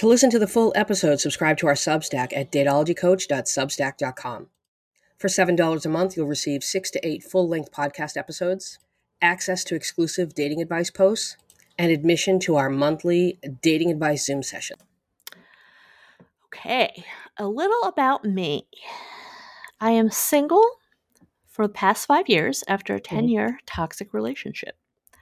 To listen to the full episode, subscribe to our Substack at datologycoach.substack.com. For $7 a month, you'll receive six to eight full length podcast episodes, access to exclusive dating advice posts, and admission to our monthly dating advice Zoom session. Okay, a little about me. I am single for the past five years after a mm-hmm. 10 year toxic relationship.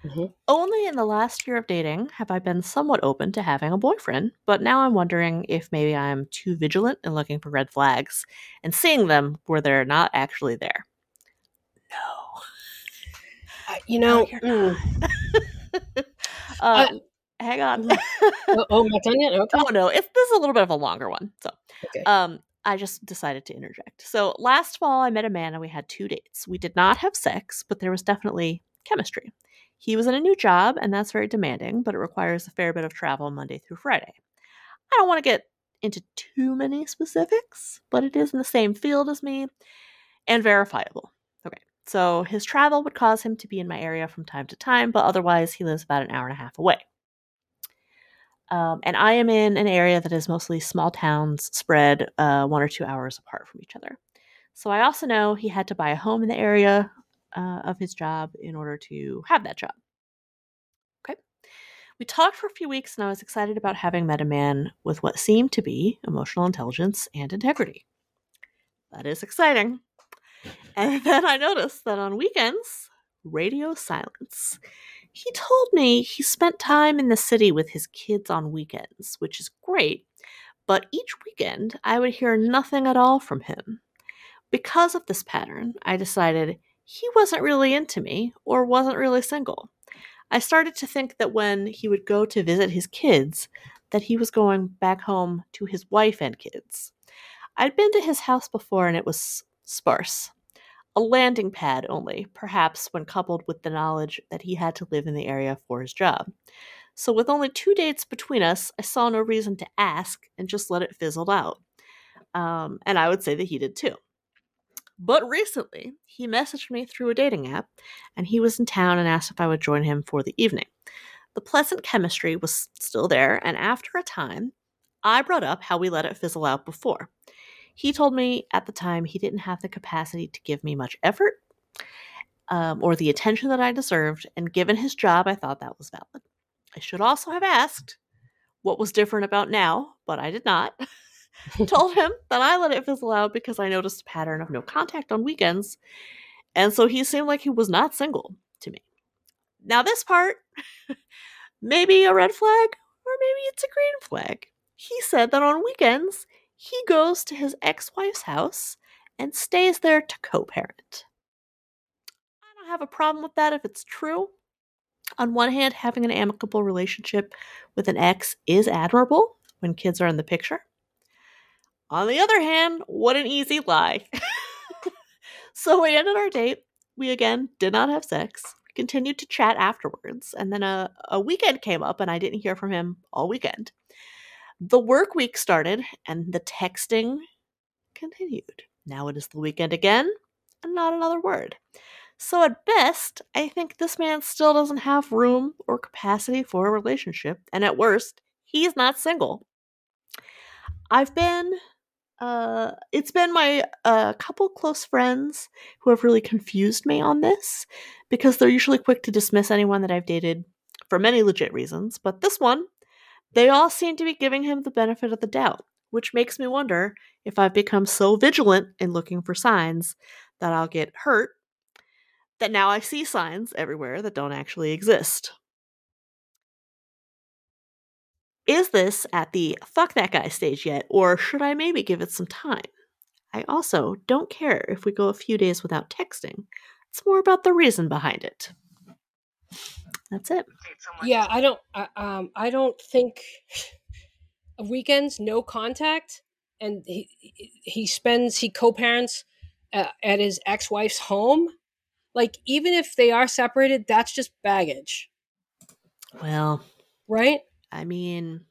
Mhm. Only in the last year of dating have I been somewhat open to having a boyfriend, but now I'm wondering if maybe I'm too vigilant and looking for red flags and seeing them where they're not actually there. No. Uh, you know, you're mm, uh, uh, hang on. mhm. oh, oh, not done yet? Okay. oh no, it's this is a little bit of a longer one. So okay. um, I just decided to interject. So last fall, I met a man and we had two dates. We did not have sex, but there was definitely chemistry. He was in a new job, and that's very demanding, but it requires a fair bit of travel Monday through Friday. I don't want to get into too many specifics, but it is in the same field as me and verifiable. Okay, so his travel would cause him to be in my area from time to time, but otherwise, he lives about an hour and a half away. Um, and I am in an area that is mostly small towns spread uh, one or two hours apart from each other. So I also know he had to buy a home in the area uh, of his job in order to have that job. Okay. We talked for a few weeks, and I was excited about having met a man with what seemed to be emotional intelligence and integrity. That is exciting. And then I noticed that on weekends, radio silence. He told me he spent time in the city with his kids on weekends, which is great, but each weekend I would hear nothing at all from him. Because of this pattern, I decided he wasn't really into me or wasn't really single. I started to think that when he would go to visit his kids, that he was going back home to his wife and kids. I'd been to his house before and it was sparse. A landing pad only, perhaps when coupled with the knowledge that he had to live in the area for his job. So, with only two dates between us, I saw no reason to ask and just let it fizzle out. Um, and I would say that he did too. But recently, he messaged me through a dating app, and he was in town and asked if I would join him for the evening. The pleasant chemistry was still there, and after a time, I brought up how we let it fizzle out before. He told me at the time he didn't have the capacity to give me much effort um, or the attention that I deserved, and given his job, I thought that was valid. I should also have asked what was different about now, but I did not. told him that I let it fizzle out because I noticed a pattern of no contact on weekends, and so he seemed like he was not single to me. Now, this part, maybe a red flag, or maybe it's a green flag. He said that on weekends, he goes to his ex wife's house and stays there to co parent. I don't have a problem with that if it's true. On one hand, having an amicable relationship with an ex is admirable when kids are in the picture. On the other hand, what an easy lie. so we ended our date. We again did not have sex. Continued to chat afterwards, and then a, a weekend came up, and I didn't hear from him all weekend. The work week started, and the texting continued. Now it is the weekend again, and not another word. So, at best, I think this man still doesn't have room or capacity for a relationship, and at worst, he's not single. I've been uh it's been my uh couple close friends who have really confused me on this because they're usually quick to dismiss anyone that I've dated for many legit reasons, but this one they all seem to be giving him the benefit of the doubt, which makes me wonder if I've become so vigilant in looking for signs that I'll get hurt that now I see signs everywhere that don't actually exist. Is this at the fuck that guy stage yet, or should I maybe give it some time? I also don't care if we go a few days without texting. It's more about the reason behind it. That's it. Yeah, I don't. I, um, I don't think weekends no contact, and he he spends he co-parents uh, at his ex-wife's home. Like even if they are separated, that's just baggage, Well, right? I mean,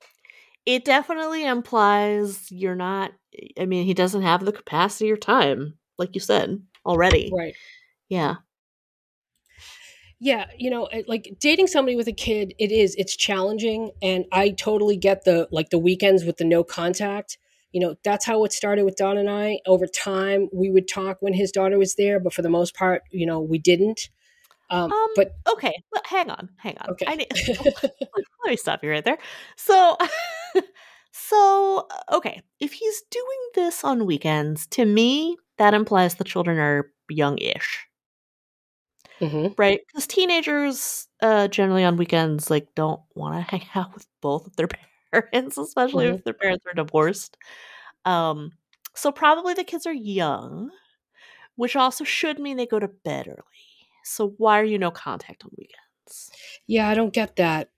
it definitely implies you're not. Eh, I mean, he doesn't have the capacity or time, like you said already. Right. Yeah. Yeah, you know, eh, like dating somebody with a kid, it is it's challenging, and I totally get the like the weekends with the no contact. You know, that's how it started with Don and I. Over time, we would talk when his daughter was there, but for the most part, you know, we didn't. Um, Um, but okay, but hang on, hang on. okay, I need, let me stop you right there. So, so okay, if he's doing this on weekends, to me that implies the children are young-ish, hmm right? Because teenagers, uh, generally on weekends, like don't want to hang out with both of their parents, especially hmm if their parents are divorced. Um, so probably the kids are young, which also should mean they go to bed early. So why are you no contact on weekends? yeah, I don't get that.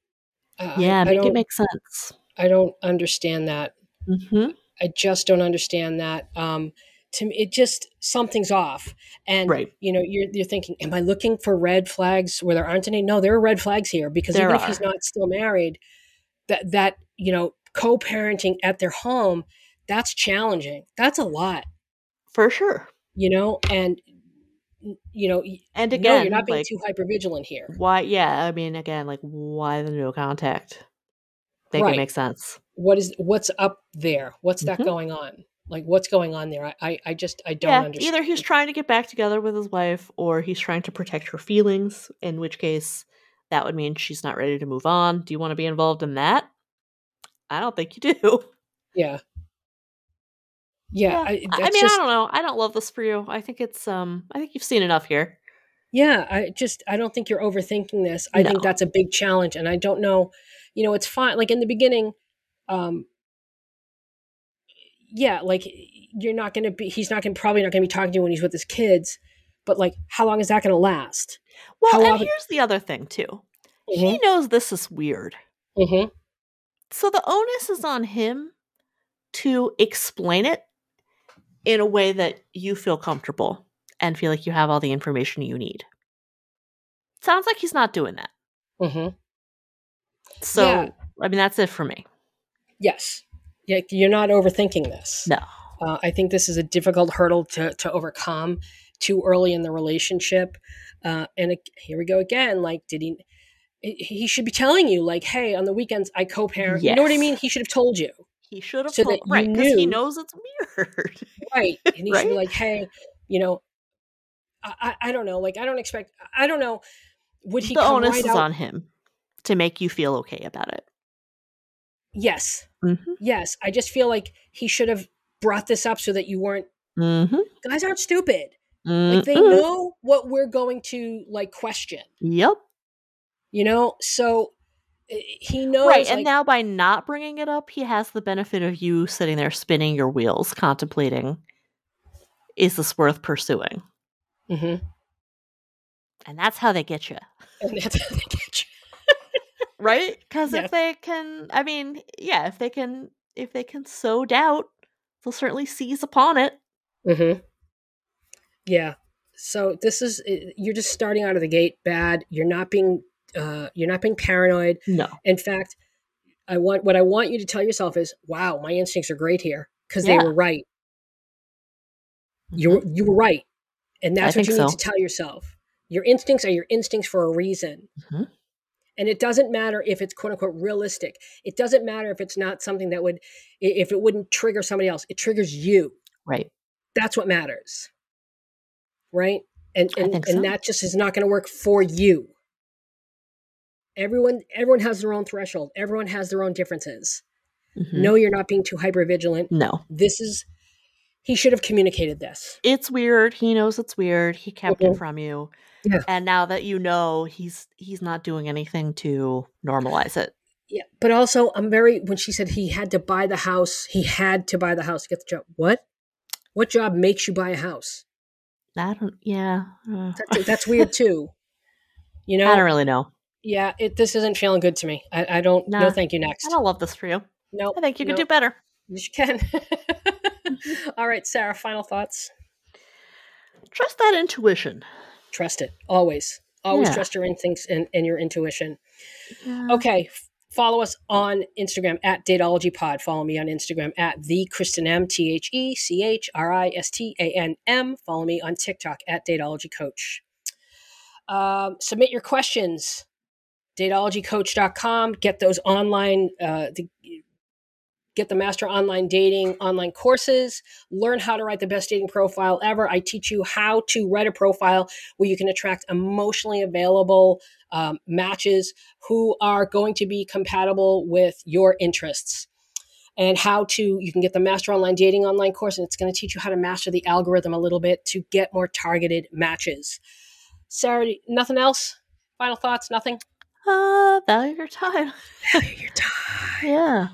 Uh, Yeah, I make it don't make sense. I don't understand that. hmm I just don't understand that. Um, to me, it just something's off. And Right. you know, you're you're thinking, am I looking for red flags where there aren't any? No, there are red flags here because There even if he's not still married, that that you know, co-parenting at their home, that's challenging. That's a lot, For sure. you know. And you know, And no, you're not being like too hyper vigilant here, why yeah, I mean again, like why the no contact? It right? make sense. What is what's up there? What's that hmm going on? Like, what's going on there? I I, I just I don't Yeah, understand. either he's trying to get back together with his wife or he's trying to protect her feelings, in which case that would mean she's not ready to move on. Do you want to be involved in that? I don't think you do. Yeah, yeah. Yeah. I, I mean, I don't know. I don't love this for you. I think it's um I think you've seen enough here. Yeah, I just I don't think you're overthinking this. I think that's a big challenge and I don't know, you know, it's fine like in the beginning um yeah, like you're not going to be he's not going probably not going to be talking to you when he's with his kids, but like how long is that going to last? Well, How and often here's the other thing too. He Mhm. knows this is weird. Mhm. So the onus is on him to explain it in a way that you feel comfortable and feel like you have all the information you need. Sounds like he's not doing that. Mhm. So, Yeah. I mean, that's it for me. Yes. Yeah, you're not overthinking this. No. Uh, I think this is a difficult hurdle to, to overcome too early in the relationship. Uh, and it, here we go again. Like, did he? He should be telling you, like, hey, on the weekends I co-parent. You know what I mean? He should have told you, He should have so told right because he knows it's weird. right? And he should be right? like, hey, you know, I, I, don't know. Like, I don't expect. I don't know. Would he The onus right is out? on him to make you feel okay about it. Yes, Mm-hmm. yes. I just feel like he should have brought this up so that you weren't. Mm-hmm. Guys aren't stupid. Like they know what we're going to like question. Yep. you know so he knows Right. And like now by not bringing it up, he has the benefit of you sitting there spinning your wheels, contemplating is this worth pursuing? mm-hmm. And that's how they get you. and that's how they get you. Right? Because Yes. if they can, I mean, yeah, if they can, if they can sow doubt, they'll certainly seize upon it. mm-hmm. yeah so this is eh, you're just starting out of the gate bad you're not being uh, you're not being paranoid. No. in fact i want what i want you to tell yourself is wow my instincts are great here because they were right. You Mhm. were you were right. And I that's what think you need so. to tell yourself. Your instincts are your instincts for a reason. Mhm. and it doesn't matter if it's quote unquote realistic. It doesn't matter if it's not something that would if it wouldn't trigger somebody else. It triggers you. Right. that's what matters. Right? And and, think and that just is not going to work for you everyone everyone has their own threshold everyone has their own differences Mhm. no you're not being too hyper vigilant No. this is he should have communicated this It's weird. He knows it's weird. He kept it Mhm. from you. Yeah. And now that you know, he's he's not doing anything to normalize it. yeah but also i'm very when she said he had to buy the house he had to buy the house to get the job what what job makes you buy a house I don't yeah. uh, that's, that's weird too you know I don't really know. Yeah it this isn't feeling good to me i, I don't no thank you next I don't love this for you. no I think you could no do better. You can. All right, Sarah, final thoughts. Trust that intuition. Trust it. Always. Always Yeah. trust your instincts and, and your intuition. Yeah. Okay. Follow us on Instagram at DatologyPod. Follow me on Instagram at the Kristen M, T H E C H R I S T A N M. Follow me on TikTok at Datology Coach. Um, submit your questions. Datologycoach.com. Get those online. Uh, the, get the master online dating online courses. Learn how to write the best dating profile ever. I teach you how to write a profile where you can attract emotionally available um, matches who are going to be compatible with your interests. And how to you can get the master online dating online course and it's going to teach you how to master the algorithm a little bit to get more targeted matches. Sarah nothing else? Final thoughts? Nothing uh value your time. Value your time. Yeah.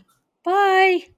Bye